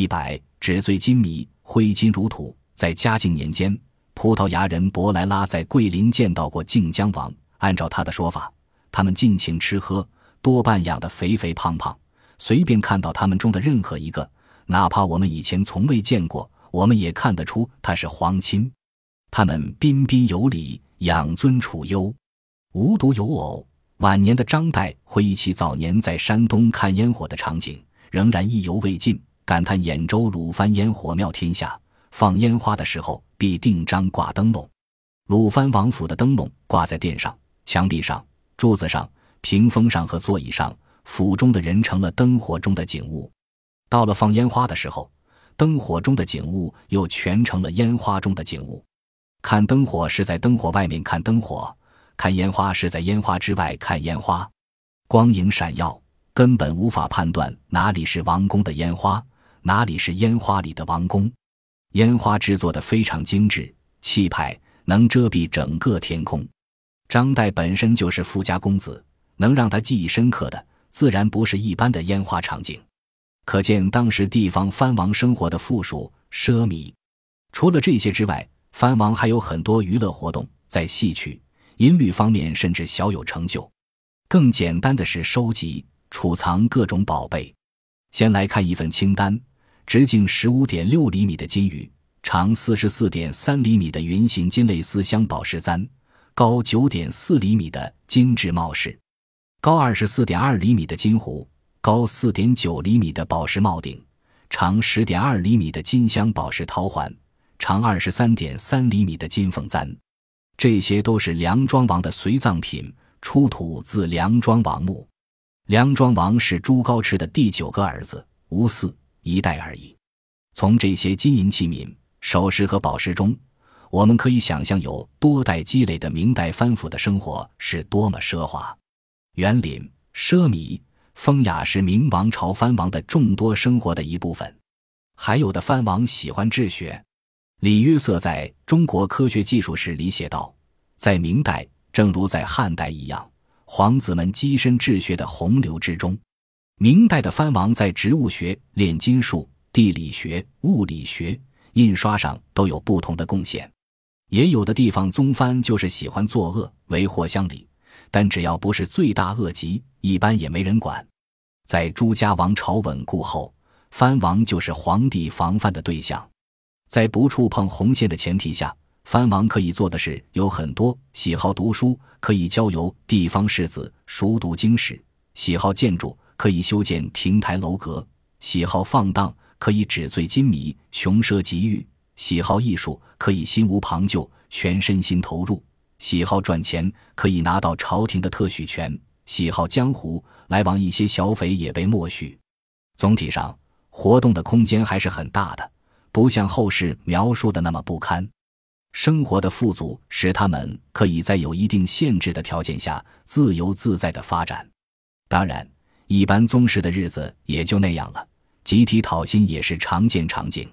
一百纸醉金迷，挥金如土。在嘉靖年间，葡萄牙人博莱拉在桂林见到过靖江王。按照他的说法，他们尽情吃喝，多半养得肥肥胖胖。随便看到他们中的任何一个，哪怕我们以前从未见过，我们也看得出他是皇亲。他们彬彬有礼，养尊处优，无独有偶。晚年的张岱回忆起早年在山东看烟火的场景，仍然意犹未尽，感叹兖州鲁番烟火妙天下，放烟花的时候必定张挂灯笼。鲁番王府的灯笼挂在殿上、墙壁上、柱子上、屏风上和座椅上，府中的人成了灯火中的景物。到了放烟花的时候，灯火中的景物又全成了烟花中的景物。看灯火是在灯火外面看灯火。看烟花是在烟花之外看烟花，光影闪耀，根本无法判断哪里是王宫的烟花，哪里是烟花里的王宫。烟花制作的非常精致，气派，能遮蔽整个天空。张岱本身就是富家公子，能让他记忆深刻的，自然不是一般的烟花场景。可见当时地方藩王生活的富庶奢靡。除了这些之外，藩王还有很多娱乐活动，在戏曲。音律方面甚至小有成就，更简单的是收集、储藏各种宝贝。先来看一份清单：直径十五点六厘米的金鱼，长四十四点三厘米的圆形金类丝镶宝石簪，高九点四厘米的金质帽饰，高二十四点二厘米的金壶，高四点九厘米的宝石帽顶，长十点二厘米的金镶宝石绦环，长二十三点三厘米的金凤簪。这些都是梁庄王的随葬品，出土自梁庄王墓。梁庄王是朱高炽的第九个儿子，无嗣，一代而已。从这些金银器皿、首饰和宝石中，我们可以想象有多代积累的明代藩府的生活是多么奢华、园林、奢靡、风雅，是明王朝藩王的众多生活的一部分。还有的藩王喜欢治学。李约瑟在中国科学技术史里写道：“在明代，正如在汉代一样，皇子们跻身治学的洪流之中。明代的藩王在植物学、炼金术、地理学、物理学、印刷上都有不同的贡献。也有的地方宗藩就是喜欢作恶，为祸乡里，但只要不是罪大恶极，一般也没人管。在朱家王朝稳固后，藩王就是皇帝防范的对象。”在不触碰红线的前提下，藩王可以做的事有很多：喜好读书，可以交由地方士子熟读经史；喜好建筑，可以修建亭台楼阁；喜好放荡，可以纸醉金迷、穷奢极欲；喜好艺术，可以心无旁骛、全身心投入；喜好赚钱，可以拿到朝廷的特许权；喜好江湖，来往一些小匪也被默许。总体上，活动的空间还是很大的。不像后世描述的那么不堪，生活的富足使他们可以在有一定限制的条件下自由自在的发展。当然，一般宗室的日子也就那样了，集体讨薪也是常见场景。